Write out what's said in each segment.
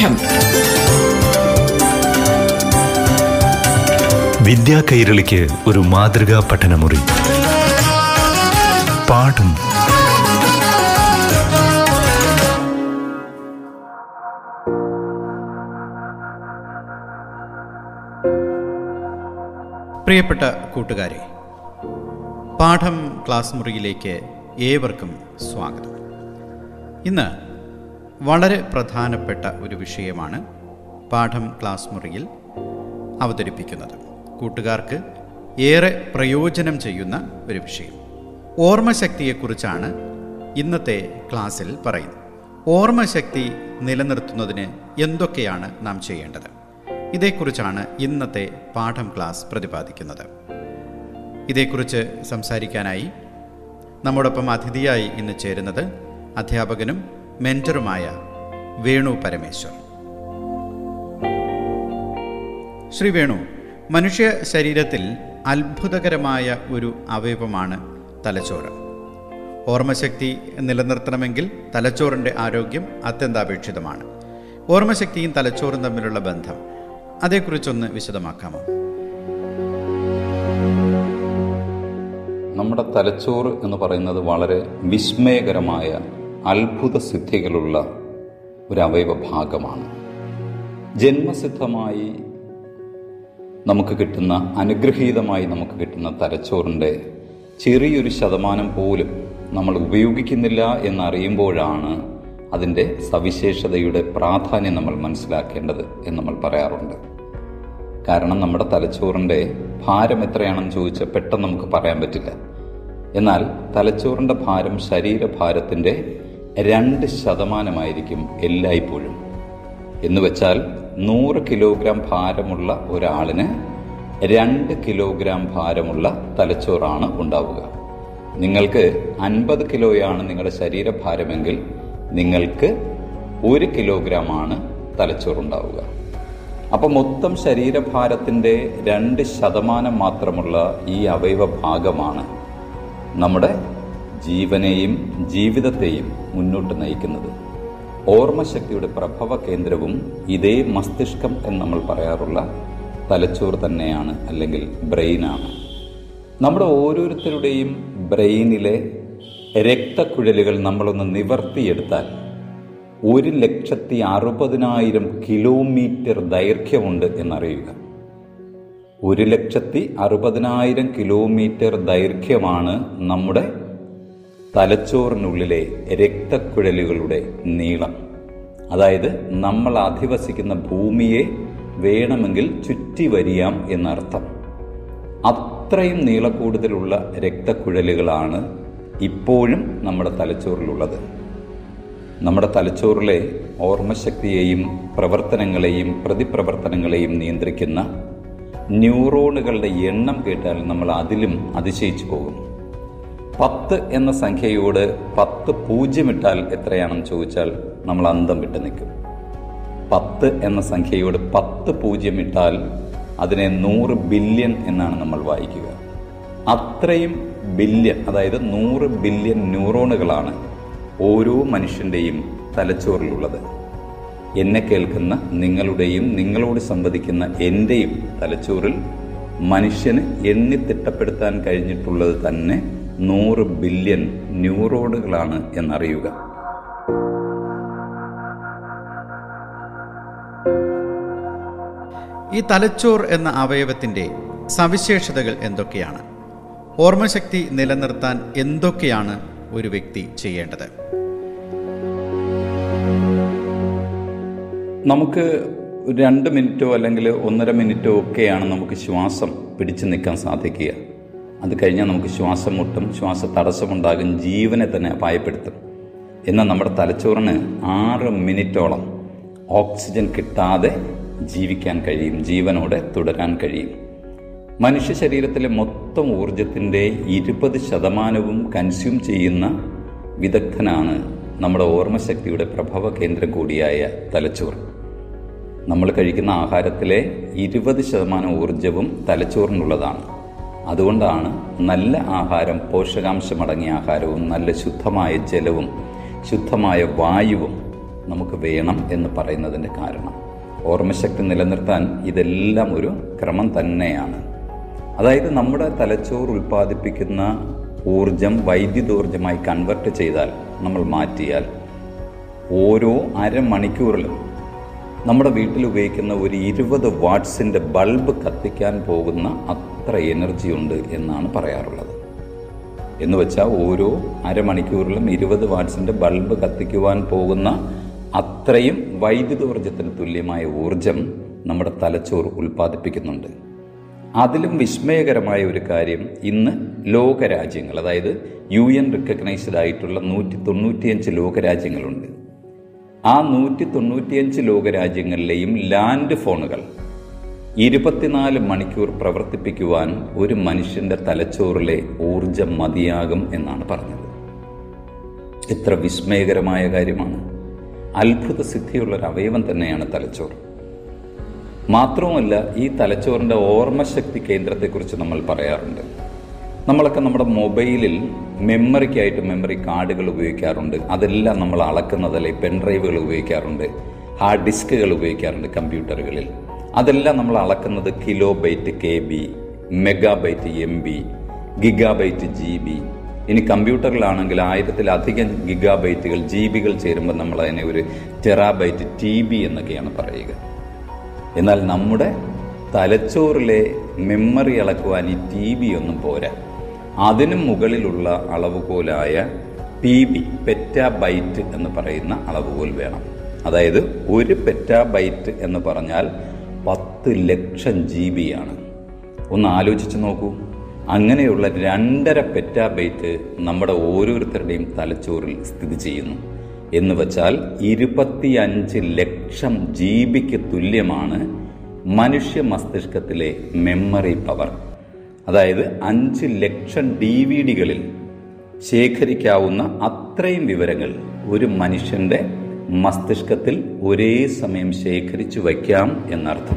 പാഠം വിദ്യാ കൈരളിക്ക് ഒരു മാതൃകാ പഠനമുറി. പാഠം. പ്രിയപ്പെട്ട കൂട്ടുകാരെ പാഠം ക്ലാസ് മുറിയിലേക്ക് ഏവർക്കും സ്വാഗതം. ഇന്ന് വളരെ പ്രധാനപ്പെട്ട ഒരു വിഷയമാണ് പാഠം ക്ലാസ് മുറിയിൽ അവതരിപ്പിക്കുന്നത്. കൂട്ടുകാർക്ക് ഏറെ പ്രയോജനം ചെയ്യുന്ന ഒരു വിഷയം. ഓർമ്മശക്തിയെക്കുറിച്ചാണ് ഇന്നത്തെ ക്ലാസ്സിൽ പറയുന്നത്. ഓർമ്മശക്തി നിലനിർത്തുന്നതിന് എന്തൊക്കെയാണ് നാം ചെയ്യേണ്ടത്? ഇതേക്കുറിച്ചാണ് ഇന്നത്തെ പാഠം ക്ലാസ് പ്രതിപാദിക്കുന്നത്. ഇതേക്കുറിച്ച് സംസാരിക്കാനായി നമ്മോടൊപ്പം അതിഥിയായി ഇന്ന് ചേരുന്നത് അധ്യാപകനും മെന്ററുമായ വേണു പരമേശ്വർ. ശ്രീ വേണു മനുഷ്യ ശരീരത്തിൽ അത്ഭുതകരമായ ഒരു അവയവമാണ് തലച്ചോറ്. ഓർമ്മശക്തി നിലനിർത്തണമെങ്കിൽ തലച്ചോറിന്റെ ആരോഗ്യം അത്യന്താപേക്ഷിതമാണ്. ഓർമ്മശക്തിയും തലച്ചോറും തമ്മിലുള്ള ബന്ധം അതേക്കുറിച്ചൊന്ന് വിശദമാക്കാമോ? നമ്മുടെ തലച്ചോറ് എന്ന് പറയുന്നത് വളരെ വിസ്മയകരമായ അത്ഭുത സിദ്ധികളുള്ള ഒരു അവയവ ഭാഗമാണ്. ജന്മസിദ്ധമായി നമുക്ക് കിട്ടുന്ന അനുഗ്രഹീതമായി നമുക്ക് കിട്ടുന്ന തലച്ചോറിന്റെ ചെറിയൊരു ശതമാനം പോലും നമ്മൾ ഉപയോഗിക്കുന്നില്ല എന്നറിയുമ്പോഴാണ് അതിന്റെ സവിശേഷതയുടെ പ്രാധാന്യം നമ്മൾ മനസ്സിലാക്കേണ്ടത് എന്ന് നമ്മൾ പറയാറുണ്ട്. കാരണം നമ്മുടെ തലച്ചോറിന്റെ ഭാരം എത്രയാണെന്ന് ചോദിച്ചാൽ പെട്ടെന്ന് നമുക്ക് പറയാൻ പറ്റില്ല. എന്നാൽ തലച്ചോറിന്റെ ഭാരം ശരീരഭാരത്തിന്റെ രണ്ട് ശതമാനമായിരിക്കും എല്ലായ്പ്പോഴും. എന്ന് വെച്ചാൽ നൂറ് കിലോഗ്രാം ഭാരമുള്ള ഒരാളിന് രണ്ട് കിലോഗ്രാം ഭാരമുള്ള തലച്ചോറാണ് ഉണ്ടാവുക. നിങ്ങൾക്ക് അൻപത് കിലോയാണ് നിങ്ങളുടെ ശരീരഭാരമെങ്കിൽ നിങ്ങൾക്ക് ഒരു കിലോഗ്രാമാണ് തലച്ചോറുണ്ടാവുക. അപ്പോൾ മൊത്തം ശരീരഭാരത്തിന്റെ രണ്ട് ശതമാനം മാത്രമുള്ള ഈ അവയവ ഭാഗമാണ് നമ്മുടെ ജീവനെയും ജീവിതത്തെയും മുന്നോട്ട് നയിക്കുന്നത്. ഓർമ്മശക്തിയുടെ പ്രഭവ കേന്ദ്രവും ഇതേ മസ്തിഷ്കം എന്ന് നമ്മൾ പറയാറുള്ള തലച്ചോർ തന്നെയാണ് അല്ലെങ്കിൽ ബ്രെയിനാണ് നമ്മുടെ ഓരോരുത്തരുടെയും ബ്രെയിനിലെ രക്തക്കുഴലുകൾ നമ്മളൊന്ന് നിവർത്തിയെടുത്താൽ ഒരു ലക്ഷത്തി അറുപതിനായിരം കിലോമീറ്റർ ദൈർഘ്യമുണ്ട് എന്നറിയുക. ഒരു ലക്ഷത്തി അറുപതിനായിരം കിലോമീറ്റർ ദൈർഘ്യമാണ് നമ്മുടെ തലച്ചോറിനുള്ളിലെ രക്തക്കുഴലുകളുടെ നീളം. അതായത് നമ്മൾ അധിവസിക്കുന്ന ഭൂമിയെ വേണമെങ്കിൽ ചുറ്റി വരിയാം എന്നർത്ഥം. അത്രയും നീളക്കൂടുതലുള്ള രക്തക്കുഴലുകളാണ് ഇപ്പോഴും നമ്മുടെ തലച്ചോറിലുള്ളത്. നമ്മുടെ തലച്ചോറിലെ ഓർമ്മശക്തിയെയും പ്രവർത്തനങ്ങളെയും പ്രതിപ്രവർത്തനങ്ങളെയും നിയന്ത്രിക്കുന്ന ന്യൂറോണുകളുടെ എണ്ണം കേട്ടാൽ നമ്മൾ അതിലും അതിശയിച്ചു പോകും. പത്ത് എന്ന സംഖ്യയോട് പത്ത് പൂജ്യമിട്ടാൽ എത്രയാണെന്ന് ചോദിച്ചാൽ നമ്മൾ അന്തം വിട്ട് നിൽക്കും. പത്ത് എന്ന സംഖ്യയോട് പത്ത് പൂജ്യം ഇട്ടാൽ അതിനെ നൂറ് ബില്യൺ എന്നാണ് നമ്മൾ വായിക്കുക. അത്രയും ബില്യൺ അതായത് നൂറ് ബില്യൺ ന്യൂറോണുകളാണ് ഓരോ മനുഷ്യന്റെയും തലച്ചോറിലുള്ളത്. എന്നെ കേൾക്കുന്ന നിങ്ങളുടെയും നിങ്ങളോട് സംവദിക്കുന്ന എന്റെയും തലച്ചോറിൽ മനുഷ്യന് എണ്ണിത്തിട്ടപ്പെടുത്താൻ കഴിഞ്ഞിട്ടുള്ളത് തന്നെ നൂറ് ബില്യൺ ന്യൂറോണുകളാണ് എന്നറിയുക. ഈ തലച്ചോർ എന്ന അവയവത്തിന്റെ സവിശേഷതകൾ എന്തൊക്കെയാണ്? ഓർമ്മശക്തി നിലനിർത്താൻ എന്തൊക്കെയാണ് ഒരു വ്യക്തി ചെയ്യേണ്ടത്? നമുക്ക് രണ്ട് മിനിറ്റോ അല്ലെങ്കിൽ ഒന്നര മിനിറ്റോ ഒക്കെയാണ് നമുക്ക് ശ്വാസം പിടിച്ചു നിൽക്കാൻ സാധിക്കുക. അത് കഴിഞ്ഞാൽ നമുക്ക് ശ്വാസം മുട്ടും ശ്വാസ തടസ്സമുണ്ടാകും ജീവനെ തന്നെ അപായപ്പെടുത്തും. എന്നാൽ നമ്മുടെ തലച്ചോറിന് ആറ് മിനിറ്റോളം ഓക്സിജൻ കിട്ടാതെ ജീവിക്കാൻ കഴിയും ജീവനോടെ തുടരാൻ കഴിയും. മനുഷ്യ ശരീരത്തിലെ മൊത്തം ഊർജത്തിന്റെ ഇരുപത് ശതമാനവും കൺസ്യൂം ചെയ്യുന്ന വിദഗ്ധനാണ് നമ്മുടെ ഓർമ്മശക്തിയുടെ പ്രഭവ കേന്ദ്രം കൂടിയായ തലച്ചോറ് നമ്മൾ കഴിക്കുന്ന ആഹാരത്തിലെ ഇരുപത് ശതമാനം ഊർജവും തലച്ചോറിനുള്ളതാണ്. അതുകൊണ്ടാണ് നല്ല ആഹാരം പോഷകാംശമടങ്ങിയ ആഹാരവും നല്ല ശുദ്ധമായ ജലവും ശുദ്ധമായ വായുവും നമുക്ക് വേണം എന്ന് പറയുന്നതിന്റെ കാരണം. ഓർമ്മശക്തി നിലനിർത്താൻ ഇതെല്ലാം ഒരു ക്രമം തന്നെയാണ്. അതായത് നമ്മുടെ തലച്ചോർ ഉൽപ്പാദിപ്പിക്കുന്ന ഊർജം വൈദ്യുതോർജമായി കൺവെർട്ട് ചെയ്താൽ നമ്മൾ മാറ്റിയാൽ ഓരോ അരമണിക്കൂറിലും നമ്മുടെ വീട്ടിൽ ഉപയോഗിക്കുന്ന ഒരു ഇരുപത് വാട്ട്സിന്റെ ബൾബ് കത്തിക്കാൻ പോകുന്ന അത്ര എനർജി ഉണ്ട് എന്നാണ് പറയാറുള്ളത്. എന്ന് വെച്ചാൽ ഓരോ അരമണിക്കൂറിലും ഇരുപത് വാട്സിന്റെ ബൾബ് കത്തിക്കുവാൻ പോകുന്ന അത്രയും വൈദ്യുത ഊർജത്തിന് തുല്യമായ ഊർജം നമ്മുടെ തലച്ചോറ് ഉൽപ്പാദിപ്പിക്കുന്നുണ്ട്. അതിലും വിസ്മയകരമായ ഒരു കാര്യം ഇന്ന് ലോകരാജ്യങ്ങൾ അതായത് യു എൻ റിക്കഗ്നൈസ്ഡ് ആയിട്ടുള്ള നൂറ്റി തൊണ്ണൂറ്റിയഞ്ച് ലോകരാജ്യങ്ങളുണ്ട്. ആ നൂറ്റി തൊണ്ണൂറ്റിയഞ്ച് ലോകരാജ്യങ്ങളിലെയും ലാൻഡ് ഫോണുകൾ ഇരുപത്തിനാല് മണിക്കൂർ പ്രവർത്തിപ്പിക്കുവാൻ ഒരു മനുഷ്യന്റെ തലച്ചോറിലെ ഊർജം മതിയാകും എന്നാണ് പറഞ്ഞത്. എത്ര വിസ്മയകരമായ കാര്യമാണ്. അത്ഭുത സിദ്ധിയുള്ള ഒരു അവയവം തന്നെയാണ് തലച്ചോറ്. മാത്രവുമല്ല ഈ തലച്ചോറിന്റെ ഓർമ്മശക്തി കേന്ദ്രത്തെക്കുറിച്ച് നമ്മൾ പറയാറുണ്ട്. നമ്മളൊക്കെ നമ്മുടെ മൊബൈലിൽ മെമ്മറിക്കായിട്ട് മെമ്മറി കാർഡുകൾ ഉപയോഗിക്കാറുണ്ട്. അതെല്ലാം നമ്മൾ അളക്കുന്നതല്ലേ പെൻഡ്രൈവുകൾ ഉപയോഗിക്കാറുണ്ട്. ഹാർഡ് ഡിസ്കുകൾ ഉപയോഗിക്കാറുണ്ട് കമ്പ്യൂട്ടറുകളിൽ. അതെല്ലാം നമ്മൾ അളക്കുന്നത് kilobyte K B megabyte M B gigabyte G B. ഇനി കമ്പ്യൂട്ടറിലാണെങ്കിൽ ആയിരത്തിലധികം ഗിഗാ ബൈറ്റുകൾ ജി ബികൾ ചേരുമ്പോൾ നമ്മൾ അതിനെ ഒരു ടെറാബൈറ്റ് ടി ബി എന്നൊക്കെയാണ് പറയുക. എന്നാൽ നമ്മുടെ തലച്ചോറിലെ മെമ്മറി അളക്കുവാൻ ഈ ടി ബി ഒന്നും പോരാ. അതിനും മുകളിലുള്ള അളവുകോലായ പി ബി പെറ്റാബൈറ്റ് എന്ന് പറയുന്ന അളവുകോൽ വേണം. അതായത് ഒരു പെറ്റാബൈറ്റ് എന്ന് പറഞ്ഞാൽ പത്ത് ലക്ഷം ജി ബി ആണ്. ഒന്ന് ആലോചിച്ച് നോക്കൂ. അങ്ങനെയുള്ള രണ്ടര പെറ്റാബൈറ്റ് നമ്മുടെ ഓരോരുത്തരുടെയും തലച്ചോറിൽ സ്ഥിതി ചെയ്യുന്നു. എന്ന് വച്ചാൽ ഇരുപത്തിയഞ്ച് ലക്ഷം ജി ബിക്ക് തുല്യമാണ് മനുഷ്യ മസ്തിഷ്കത്തിലെ മെമ്മറി പവർ അതായത് അഞ്ച് ലക്ഷം ഡി വി ഡികളിൽ ശേഖരിക്കാവുന്ന അത്രയും വിവരങ്ങൾ ഒരു മനുഷ്യന്റെ മസ്തിഷ്കത്തിൽ ഒരേ സമയം ശേഖരിച്ചു വയ്ക്കാം എന്നർത്ഥം.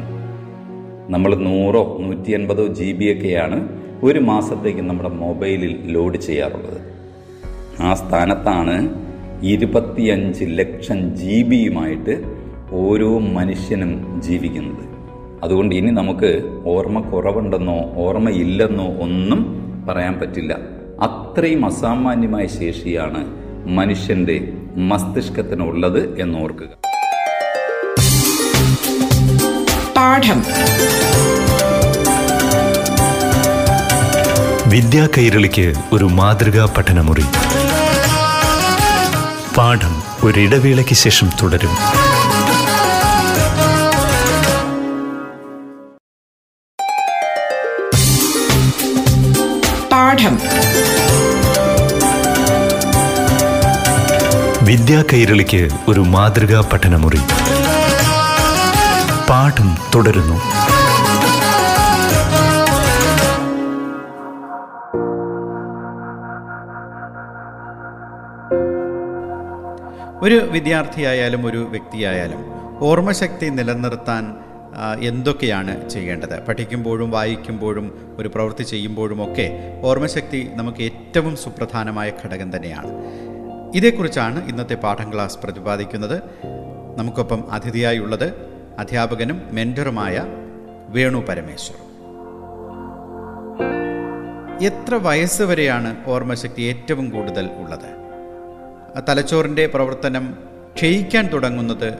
നമ്മൾ നൂറോ നൂറ്റി അൻപതോ ജി ബി ഒക്കെയാണ് ഒരു മാസത്തേക്ക് നമ്മുടെ മൊബൈലിൽ ലോഡ് ചെയ്യാറുള്ളത്. ആ സ്ഥാനത്താണ് ഇരുപത്തിയഞ്ച് ലക്ഷം ജി ബിയുമായിട്ട് ഓരോ മനുഷ്യനും ജീവിക്കുന്നത്. അതുകൊണ്ട് ഇനി നമുക്ക് ഓർമ്മ കുറവുണ്ടെന്നോ ഓർമ്മയില്ലെന്നോ ഒന്നും പറയാൻ പറ്റില്ല. അത്രയും അസാമാന്യമായ ശേഷിയാണ് മനുഷ്യന്റെ മസ്തിഷ്കത്തിനുള്ളത് എന്നോർക്കുക. പാഠം. വിദ്യാ കൈരളിക്ക് ഒരു മാതൃകാ പഠനമുറി. പാഠം ഒരിടവേളയ്ക്ക് ശേഷം തുടരും. വിദ്യാ കൈരളിക്ക് ഒരു മാതൃകാ പഠനമുറി. പാഠം തുടരുന്നു. ഒരു വിദ്യാർത്ഥിയായാലും ഒരു വ്യക്തിയായാലും ഓർമ്മശക്തി നിലനിർത്താൻ എന്തൊക്കെയാണ് ചെയ്യേണ്ടത്? പഠിക്കുമ്പോഴും വായിക്കുമ്പോഴും ഒരു പ്രവൃത്തി ചെയ്യുമ്പോഴുമൊക്കെ ഓർമ്മശക്തി നമുക്ക് ഏറ്റവും സുപ്രധാനമായ ഘടകം തന്നെയാണ്. ഇതേക്കുറിച്ചാണ് ഇന്നത്തെ പാഠം ക്ലാസ് പ്രതിപാദിക്കുന്നത്. നമുക്കൊപ്പം അതിഥിയായുള്ളത് അധ്യാപകനും മെന്ററുമായ വേണു പരമേശ്വർ. എത്ര വയസ്സ് വരെയാണ് ഓർമ്മശക്തി ഏറ്റവും കൂടുതൽ ഉള്ളത്? തലച്ചോറിന്റെ പ്രവർത്തനം ക്ഷയിക്കാൻ തുടങ്ങുന്നത്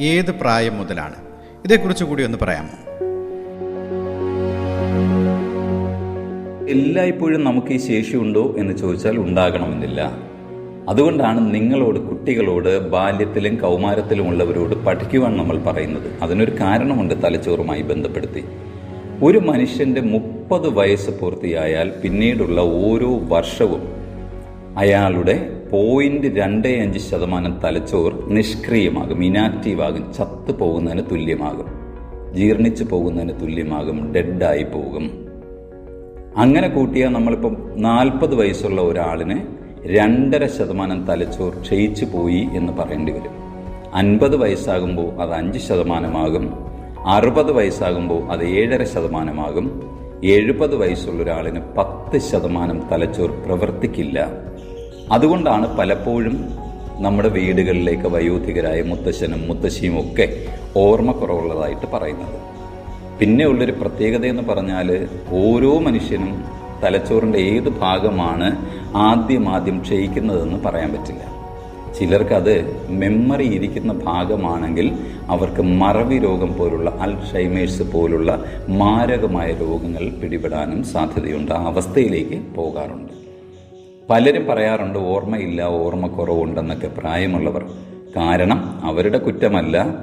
ഏത് പ്രായം മുതലാണ്? ഇതേക്കുറിച്ച് കൂടി ഒന്ന് പറയാമോ? എല്ലായ്പ്പോഴും നമുക്ക് ഈ ശേഷിയുണ്ടോ എന്ന് ചോദിച്ചാൽ ഉണ്ടാകണമെന്നില്ല. അതുകൊണ്ടാണ് നിങ്ങളോട് കുട്ടികളോട് ബാല്യത്തിലും കൗമാരത്തിലുമുള്ളവരോട് പഠിക്കുവാൻ നമ്മൾ പറയുന്നത്. അതിനൊരു കാരണമുണ്ട് തലച്ചോറുമായി ബന്ധപ്പെടുത്തി. ഒരു മനുഷ്യന്റെ മുപ്പത് വയസ്സ് പൂർത്തിയായാൽ പിന്നീടുള്ള ഓരോ വർഷവും അയാളുടെ പോയിന്റ് രണ്ട് അഞ്ച് ശതമാനം തലച്ചോർ നിഷ്ക്രിയമാകും ഇനാക്റ്റീവ് ആകും ചത്തു പോകുന്നതിന് തുല്യമാകും ജീർണിച്ചു പോകുന്നതിന് തുല്യമാകും ഡെഡായി പോകും. അങ്ങനെ കൂട്ടിയാൽ നമ്മളിപ്പം നാൽപ്പത് വയസ്സുള്ള ഒരാളിന് രണ്ടര ശതമാനം തലച്ചോർ ക്ഷയിച്ചു പോയി എന്ന് പറയേണ്ടി വരും. അൻപത് വയസ്സാകുമ്പോൾ അത് അഞ്ച് ശതമാനമാകും അറുപത് വയസ്സാകുമ്പോൾ അത് ഏഴര ശതമാനമാകും എഴുപത് വയസ്സുള്ള ഒരാളിന് പത്ത് ശതമാനം തലച്ചോർ പ്രവർത്തിക്കില്ല. അതുകൊണ്ടാണ് പലപ്പോഴും നമ്മുടെ വീടുകളിലേക്ക് വയോധികരായ മുത്തശ്ശനും മുത്തശ്ശിയും ഒക്കെ ഓർമ്മക്കുറവുള്ളതായിട്ട് പറയുന്നത്. പിന്നെ ഉള്ളൊരു പ്രത്യേകത എന്ന് പറഞ്ഞാൽ ഓരോ മനുഷ്യനും തലച്ചോറിന്റെ ഏത് ഭാഗമാണ് ആദ്യം ആദ്യം ക്ഷയിക്കുന്നതെന്ന് പറയാൻ പറ്റില്ല. ചിലർക്കത് മെമ്മറി ഇരിക്കുന്ന ഭാഗമാണെങ്കിൽ അവർക്ക് മറവി രോഗം പോലുള്ള അൽഷൈമേഴ്സ് പോലുള്ള മാരകമായ രോഗങ്ങൾ പിടിപെടാനും സാധ്യതയുണ്ട്. ആ അവസ്ഥയിലേക്ക് പോകാറുണ്ട്. പലരും പറയാറുണ്ട് ഓർമ്മയില്ല ഓർമ്മക്കുറവുണ്ടെന്നൊക്കെ പ്രായമുള്ളവർ. കാരണം അവരുടെ കുറ്റമല്ല.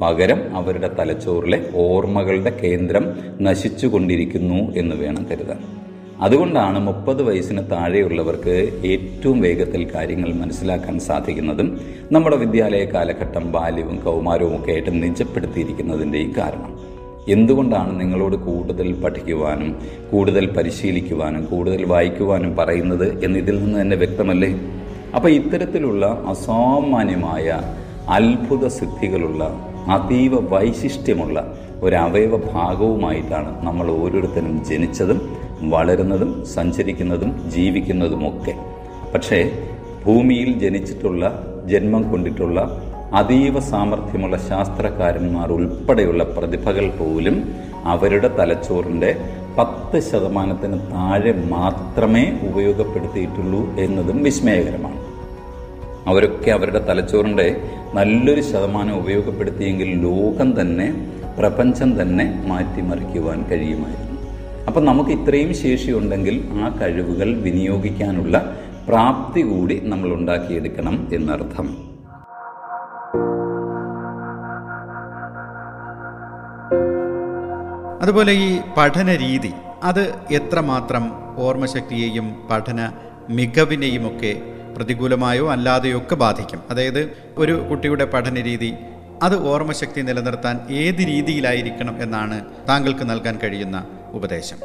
പകരം അവരുടെ തലച്ചോറിലെ ഓർമ്മകളുടെ കേന്ദ്രം നശിച്ചുകൊണ്ടിരിക്കുന്നു എന്ന് വേണം കരുതാൻ. അതുകൊണ്ടാണ് മുപ്പത് വയസ്സിന് താഴെയുള്ളവർക്ക് ഏറ്റവും വേഗത്തിൽ കാര്യങ്ങൾ മനസ്സിലാക്കാൻ സാധിക്കുന്നതും നമ്മുടെ വിദ്യാലയ കാലഘട്ടം ബാല്യവും കൗമാരവും ഒക്കെ ആയിട്ട് നിജപ്പെടുത്തിയിരിക്കുന്നതിന്റെയും കാരണം. എന്തുകൊണ്ടാണ് നിങ്ങളോട് കൂടുതൽ പഠിക്കുവാനും കൂടുതൽ പരിശീലിക്കുവാനും കൂടുതൽ വായിക്കുവാനും പറയുന്നത് എന്ന് ഇതിൽ നിന്ന് തന്നെ വ്യക്തമല്ലേ? അപ്പോൾ ഇത്തരത്തിലുള്ള അസാമാന്യമായ അത്ഭുത സിദ്ധികളുള്ള അതീവ വൈശിഷ്ട്യമുള്ള ഒരവയവ ഭാഗവുമായിട്ടാണ് നമ്മൾ ഓരോരുത്തരും ജനിച്ചതും വളരുന്നതും സഞ്ചരിക്കുന്നതും ജീവിക്കുന്നതുമൊക്കെ. പക്ഷേ ഭൂമിയിൽ ജനിച്ചിട്ടുള്ള ജന്മം കൊണ്ടിട്ടുള്ള അതീവ സാമർഥ്യമുള്ള ശാസ്ത്രകാരന്മാർ ഉൾപ്പെടെയുള്ള പ്രതിഭകൾ പോലും അവരുടെ തലച്ചോറിന്റെ പത്ത് ശതമാനത്തിന് താഴെ മാത്രമേ ഉപയോഗപ്പെടുത്തിയിട്ടുള്ളൂ എന്നതും വിസ്മയകരമാണ്. അവരൊക്കെ അവരുടെ തലച്ചോറിന്റെ നല്ലൊരു ശതമാനം ഉപയോഗപ്പെടുത്തിയെങ്കിൽ ലോകം തന്നെ പ്രപഞ്ചം തന്നെ മാറ്റിമറിക്കുവാൻ കഴിയുമായിരുന്നു. അപ്പം നമുക്ക് ഇത്രയും ശേഷിയുണ്ടെങ്കിൽ ആ കഴിവുകൾ വിനിയോഗിക്കാനുള്ള പ്രാപ്തി കൂടി നമ്മൾ ഉണ്ടാക്കിയെടുക്കണം എന്നർത്ഥം. അതുപോലെ ഈ പഠന രീതി അത് എത്രമാത്രം ഓർമ്മശക്തിയെയും പഠന മികവിനെയും ഒക്കെ പ്രതികൂലമായോ അല്ലാതെയോ ഒക്കെ ബാധിക്കും. അതായത് ഒരു കുട്ടിയുടെ പഠന രീതി അത് ഓർമ്മശക്തി നിലനിർത്താൻ ഏത് രീതിയിലായിരിക്കണം എന്നാണ് താങ്കൾക്ക് നൽകാൻ കഴിയുന്ന ഉപദേശം.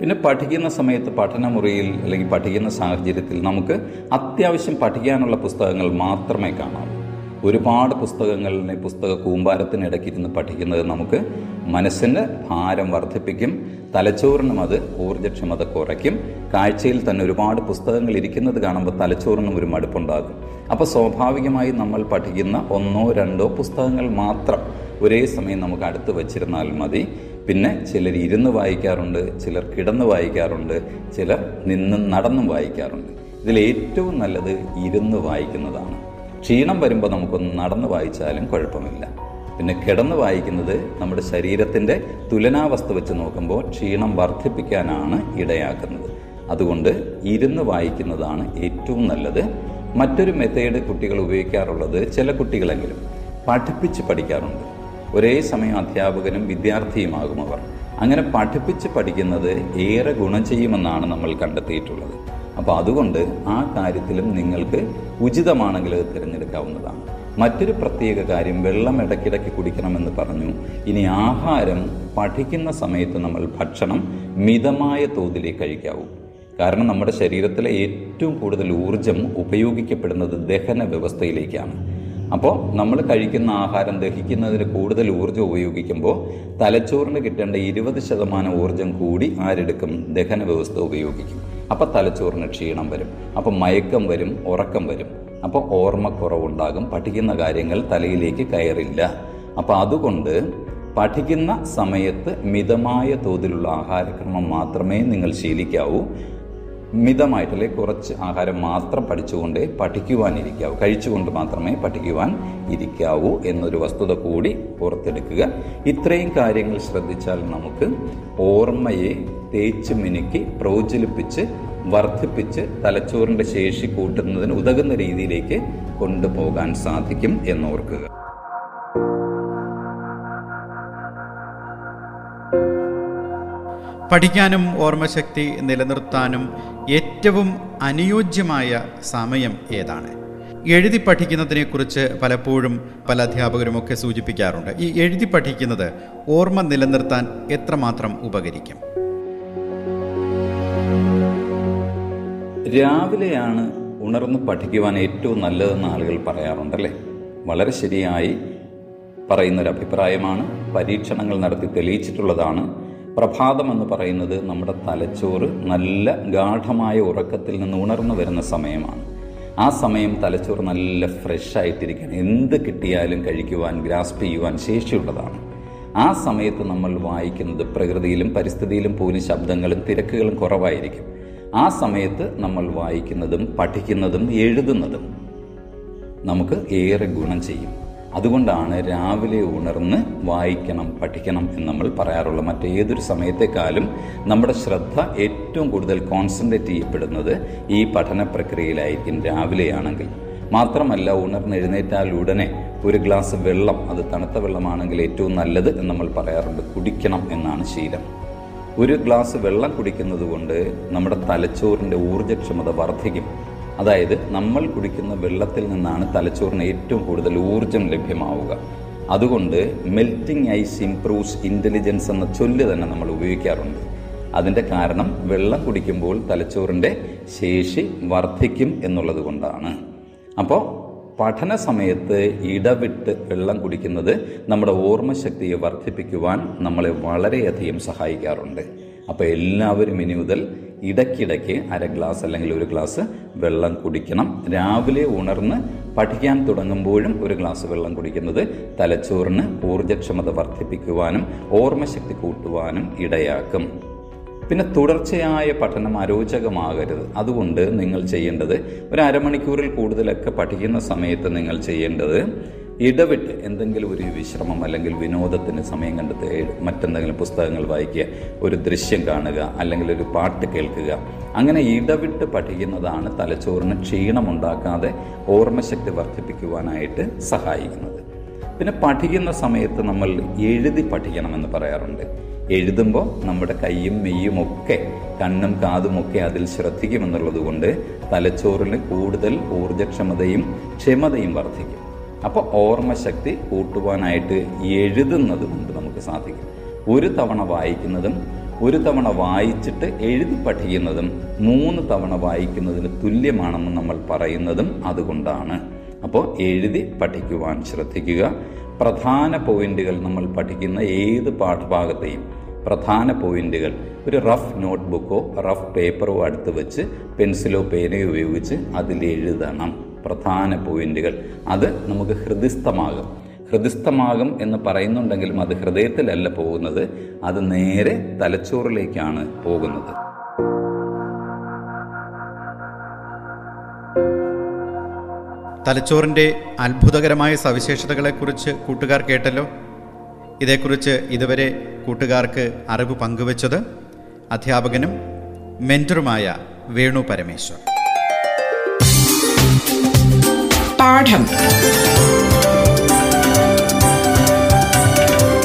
പിന്നെ പഠിക്കുന്ന സമയത്ത് പഠനമുറിയിൽ അല്ലെങ്കിൽ പഠിക്കുന്ന സാഹചര്യത്തിൽ നമുക്ക് അത്യാവശ്യം പഠിക്കാനുള്ള പുസ്തകങ്ങൾ മാത്രമേ കാണാവൂ. ഒരുപാട് പുസ്തകങ്ങളിലെ പുസ്തക കൂമ്പാരത്തിനിടയ്ക്കിരുന്ന് പഠിക്കുന്നത് നമുക്ക് മനസ്സിന്റെ ഭാരം വർദ്ധിപ്പിക്കും. തലച്ചോറിനും അത് ഊർജക്ഷമത കുറയ്ക്കും. കാഴ്ചയിൽ തന്നെ ഒരുപാട് പുസ്തകങ്ങൾ ഇരിക്കുന്നത് കാണുമ്പോൾ തലച്ചോറിനും ഒരു മടുപ്പുണ്ടാകും. അപ്പോൾ സ്വാഭാവികമായി നമ്മൾ പഠിക്കുന്ന ഒന്നോ രണ്ടോ പുസ്തകങ്ങൾ മാത്രം ഒരേ സമയം നമുക്ക് അടുത്ത് വച്ചിരുന്നാൽ മതി. പിന്നെ ചിലർ ഇരുന്ന് വായിക്കാറുണ്ട് ചിലർ കിടന്ന് വായിക്കാറുണ്ട് ചിലർ നിന്ന് നടന്നും വായിക്കാറുണ്ട്. ഇതിൽ ഏറ്റവും നല്ലത് ഇരുന്ന് വായിക്കുന്നതാണ്. ക്ഷീണം വരുമ്പോൾ നമുക്കൊന്ന് നടന്ന് വായിച്ചാലും കുഴപ്പമില്ല. പിന്നെ കിടന്ന് വായിക്കുന്നത് നമ്മുടെ ശരീരത്തിന്റെ തുലനാവസ്ഥ വെച്ച് നോക്കുമ്പോൾ ക്ഷീണം വർദ്ധിപ്പിക്കാനാണ് ഇടയാക്കുന്നത്. അതുകൊണ്ട് ഇരുന്ന് വായിക്കുന്നതാണ് ഏറ്റവും നല്ലത്. മറ്റൊരു മെത്തേഡ് കുട്ടികൾ ഉപയോഗിക്കാറുള്ളത് ചില കുട്ടികളെങ്കിലും പഠിപ്പിച്ച് പഠിക്കാറുണ്ട്. ഒരേ സമയം അധ്യാപകനും വിദ്യാർത്ഥിയുമാകും അവർ. അങ്ങനെ പഠിപ്പിച്ച് പഠിക്കുന്നത് ഏറെ ഗുണം ചെയ്യുമെന്നാണ് നമ്മൾ കണ്ടെത്തിയിട്ടുള്ളത്. അപ്പോൾ അതുകൊണ്ട് ആ കാര്യത്തിലും നിങ്ങൾക്ക് ഉചിതമാണെങ്കിൽ തിരഞ്ഞെടുക്കാവുന്നതാണ്. മറ്റൊരു പ്രത്യേക കാര്യം വെള്ളം ഇടയ്ക്കിടയ്ക്ക് കുടിക്കണമെന്ന് പറഞ്ഞു. ഇനി ആഹാരം പഠിക്കുന്ന സമയത്ത് നമ്മൾ ഭക്ഷണം മിതമായ തോതിലേ കഴിക്കാവൂ. കാരണം നമ്മുടെ ശരീരത്തിലെ ഏറ്റവും കൂടുതൽ ഊർജം ഉപയോഗിക്കപ്പെടുന്നത് ദഹന വ്യവസ്ഥയിലേക്കാണ്. അപ്പോൾ നമ്മൾ കഴിക്കുന്ന ആഹാരം ദഹിക്കുന്നതിന് കൂടുതൽ ഊർജം ഉപയോഗിക്കുമ്പോൾ തലച്ചോറിന് കിട്ടേണ്ട ഇരുപത് ശതമാനം ഊർജം കൂടി ആരെടുക്കും? ദഹന വ്യവസ്ഥ ഉപയോഗിക്കും. അപ്പോൾ തലച്ചോറിന് ക്ഷീണം വരും. അപ്പോൾ മയക്കം വരും ഉറക്കം വരും. അപ്പോൾ ഓർമ്മക്കുറവുണ്ടാകും. പഠിക്കുന്ന കാര്യങ്ങൾ തലയിലേക്ക് കയറില്ല. അപ്പോൾ അതുകൊണ്ട് പഠിക്കുന്ന സമയത്ത് മിതമായ തോതിലുള്ള ആഹാരക്രമം മാത്രമേ നിങ്ങൾ ശീലിക്കാവൂ. മിതമായിട്ടല്ലേ കുറച്ച് ആഹാരം മാത്രം പഠിച്ചുകൊണ്ട് പഠിക്കുവാനിരിക്കാവൂ. കഴിച്ചുകൊണ്ട് മാത്രമേ പഠിക്കുവാൻ ഇരിക്കാവൂ എന്നൊരു വസ്തുത കൂടി ഓർത്തെടുക്കുക. ഇത്രയും കാര്യങ്ങൾ ശ്രദ്ധിച്ചാൽ നമുക്ക് ഓർമ്മയെ തേച്ച് മിനുക്കി പ്രോജ്വലിപ്പിച്ച് വർദ്ധിപ്പിച്ച് തലച്ചോറിന്റെ ശേഷി കൂട്ടുന്നതിന് ഉതകുന്ന രീതിയിലേക്ക് കൊണ്ടുപോകാൻ സാധിക്കും എന്നോർക്കുക. പഠിക്കാനും ഓർമ്മശക്തി നിലനിർത്താനും ഏറ്റവും അനുയോജ്യമായ സമയം ഏതാണ്? എഴുതി പഠിക്കുന്നതിനെക്കുറിച്ച് പലപ്പോഴും പല അധ്യാപകരുമൊക്കെ സൂചിപ്പിക്കാറുണ്ട്. ഈ എഴുതി പഠിക്കുന്നത് ഓർമ്മ നിലനിർത്താൻ എത്രമാത്രം ഉപകരിക്കും? രാവിലെയാണ് ഉണർന്ന് പഠിക്കുവാൻ ഏറ്റവും നല്ലതെന്ന് ആളുകൾ പറയാറുണ്ടല്ലേ? വളരെ ശരിയായി പറയുന്നൊരു അഭിപ്രായമാണ് പരീക്ഷണങ്ങൾ നടത്തി തെളിയിച്ചിട്ടുള്ളതാണ്. പ്രഭാതം എന്ന് പറയുന്നത് നമ്മുടെ തലച്ചോറ് നല്ല ഗാഠമായ ഉറക്കത്തിൽ നിന്ന് ഉണർന്നു വരുന്ന സമയമാണ്. ആ സമയം തലച്ചോറ് നല്ല ഫ്രഷ് ആയിട്ടിരിക്കണം എന്ത് കിട്ടിയാലും കഴിക്കുവാൻ ഗ്രാസ്പ് ചെയ്യുവാൻ ശേഷിയുള്ളതാണ്. ആ സമയത്ത് നമ്മൾ വായിക്കുന്നത് പ്രകൃതിയിലും പരിസ്ഥിതിയിലും പോലും ശബ്ദങ്ങളും തിരക്കുകളും കുറവായിരിക്കും. ആ സമയത്ത് നമ്മൾ വായിക്കുന്നതും പഠിക്കുന്നതും എഴുതുന്നതും നമുക്ക് ഏറെ ഗുണം ചെയ്യും. അതുകൊണ്ടാണ് രാവിലെ ഉണർന്ന് വായിക്കണം പഠിക്കണം എന്ന് നമ്മൾ പറയാറുള്ളത്. മറ്റേതൊരു സമയത്തെക്കാളും നമ്മുടെ ശ്രദ്ധ ഏറ്റവും കൂടുതൽ കോൺസെൻട്രേറ്റ് ചെയ്യപ്പെടുന്നത് ഈ പഠന പ്രക്രിയയിലായിരിക്കും രാവിലെയാണെങ്കിൽ. മാത്രമല്ല ഉണർന്നെഴുന്നേറ്റാൽ ഉടനെ ഒരു ഗ്ലാസ് വെള്ളം അത് തണുത്ത വെള്ളമാണെങ്കിൽ ഏറ്റവും നല്ലത് എന്ന് നമ്മൾ പറയാറുണ്ട്. കുടിക്കണം എന്നാണ് ശീലം. ഒരു ഗ്ലാസ് വെള്ളം കുടിക്കുന്നത് കൊണ്ട് നമ്മുടെ തലച്ചോറിന്റെ ഊർജക്ഷമത വർദ്ധിക്കും. അതായത് നമ്മൾ കുടിക്കുന്ന വെള്ളത്തിൽ നിന്നാണ് തലച്ചോറിന് ഏറ്റവും കൂടുതൽ ഊർജം ലഭ്യമാവുക. അതുകൊണ്ട് മെൽറ്റിംഗ് ഐസ് ഇംപ്രൂവ്സ് ഇന്റലിജൻസ് എന്ന ചൊല്ല് തന്നെ നമ്മൾ ഉപയോഗിക്കാറുണ്ട്. അതിന്റെ കാരണം വെള്ളം കുടിക്കുമ്പോൾ തലച്ചോറിന്റെ ശേഷി വർദ്ധിക്കും എന്നുള്ളത് കൊണ്ടാണ്. അപ്പോൾ പഠന സമയത്ത് ഇടവിട്ട് വെള്ളം കുടിക്കുന്നത് നമ്മുടെ ഓർമ്മശക്തിയെ വർദ്ധിപ്പിക്കുവാൻ നമ്മളെ വളരെയധികം സഹായിക്കാറുണ്ട്. അപ്പോൾ എല്ലാവരും ഇനി മുതൽ ഇടയ്ക്കിടയ്ക്ക് അര ഗ്ലാസ് അല്ലെങ്കിൽ ഒരു ഗ്ലാസ് വെള്ളം കുടിക്കണം. രാവിലെ ഉണർന്ന് പഠിക്കാൻ തുടങ്ങുമ്പോഴും ഒരു ഗ്ലാസ് വെള്ളം കുടിക്കുന്നത് തലച്ചോറിന് ഊർജക്ഷമത വർദ്ധിപ്പിക്കുവാനും ഓർമ്മശക്തി കൂട്ടുവാനും ഇടയാക്കും. പിന്നെ തുടർച്ചയായ പഠനം അരോചകമാകരുത്. അതുകൊണ്ട് നിങ്ങൾ ചെയ്യേണ്ടത് ഒരു അരമണിക്കൂറിൽ കൂടുതലൊക്കെ പഠിക്കുന്ന സമയത്ത് നിങ്ങൾ ചെയ്യേണ്ടത് ഇടവിട്ട് എന്തെങ്കിലും ഒരു വിശ്രമം അല്ലെങ്കിൽ വിനോദത്തിന് സമയം കണ്ടെത്തുക മറ്റെന്തെങ്കിലും പുസ്തകങ്ങൾ വായിക്കുക ഒരു ദൃശ്യം കാണുക അല്ലെങ്കിൽ ഒരു പാട്ട് കേൾക്കുക. അങ്ങനെ ഇടവിട്ട് പഠിക്കുന്നതാണ് തലച്ചോറിന് ക്ഷീണമുണ്ടാക്കാതെ ഓർമ്മശക്തി വർദ്ധിപ്പിക്കുവാനായിട്ട് സഹായിക്കുന്നത്. പിന്നെ പഠിക്കുന്ന സമയത്ത് നമ്മൾ എഴുതി പഠിക്കണമെന്ന് പറയാറുണ്ട്. എഴുതുമ്പോൾ നമ്മുടെ കൈയും മെയ്യും ഒക്കെ കണ്ണും കാതും ഒക്കെ അതിൽ ശ്രദ്ധിക്കുമെന്നുള്ളത് കൊണ്ട് തലച്ചോറിന് കൂടുതൽ ഊർജക്ഷമതയും ക്ഷമതയും വർദ്ധിക്കും. അപ്പോൾ ഓർമ്മശക്തി കൂട്ടുവാനായിട്ട് എഴുതുന്നത് കൊണ്ട് നമുക്ക് സാധിക്കും. ഒരു തവണ വായിക്കുന്നതും ഒരു തവണ വായിച്ചിട്ട് എഴുതി പഠിക്കുന്നതും മൂന്ന് തവണ വായിക്കുന്നതിന് തുല്യമാണെന്ന് നമ്മൾ പറയുന്നതും അതുകൊണ്ടാണ്. അപ്പോൾ എഴുതി പഠിക്കുവാൻ ശ്രദ്ധിക്കുക. പ്രധാന പോയിന്റുകൾ നമ്മൾ പഠിക്കുന്ന ഏത് പാഠഭാഗത്തെയും പ്രധാന പോയിന്റുകൾ. ഒരു റഫ് നോട്ട്ബുക്കോ റഫ് പേപ്പറോ അടുത്ത് വെച്ച് പെൻസിലോ പേനയോ ഉപയോഗിച്ച് അതിൽ എഴുതണം. പ്രധാന പോയിന്റുകൾ. അത് നമുക്ക് ഹൃദിസ്ഥമാകും. ഹൃദയസ്ഥമാകും എന്ന് പറയുന്നുണ്ടെങ്കിലും അത് ഹൃദയത്തിലല്ല പോകുന്നത് അത് നേരെ തലച്ചോറിലേക്കാണ് പോകുന്നത്. തലച്ചോറിന്റെ അത്ഭുതകരമായ സവിശേഷതകളെക്കുറിച്ച് കൂട്ടുകാർ കേട്ടല്ലോ. ഇതേക്കുറിച്ച് ഇതുവരെ കൂട്ടുകാർക്ക് അറിവ് പങ്കുവച്ചത് അധ്യാപകനും മെന്ററുമായ വേണു പരമേശ്വർ. പാഠം.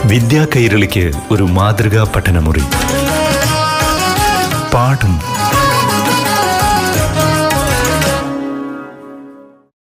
വിദ്യാ കൈരളിക്ക് ഒരു മാതൃകാ പഠനമുറി. പാഠം.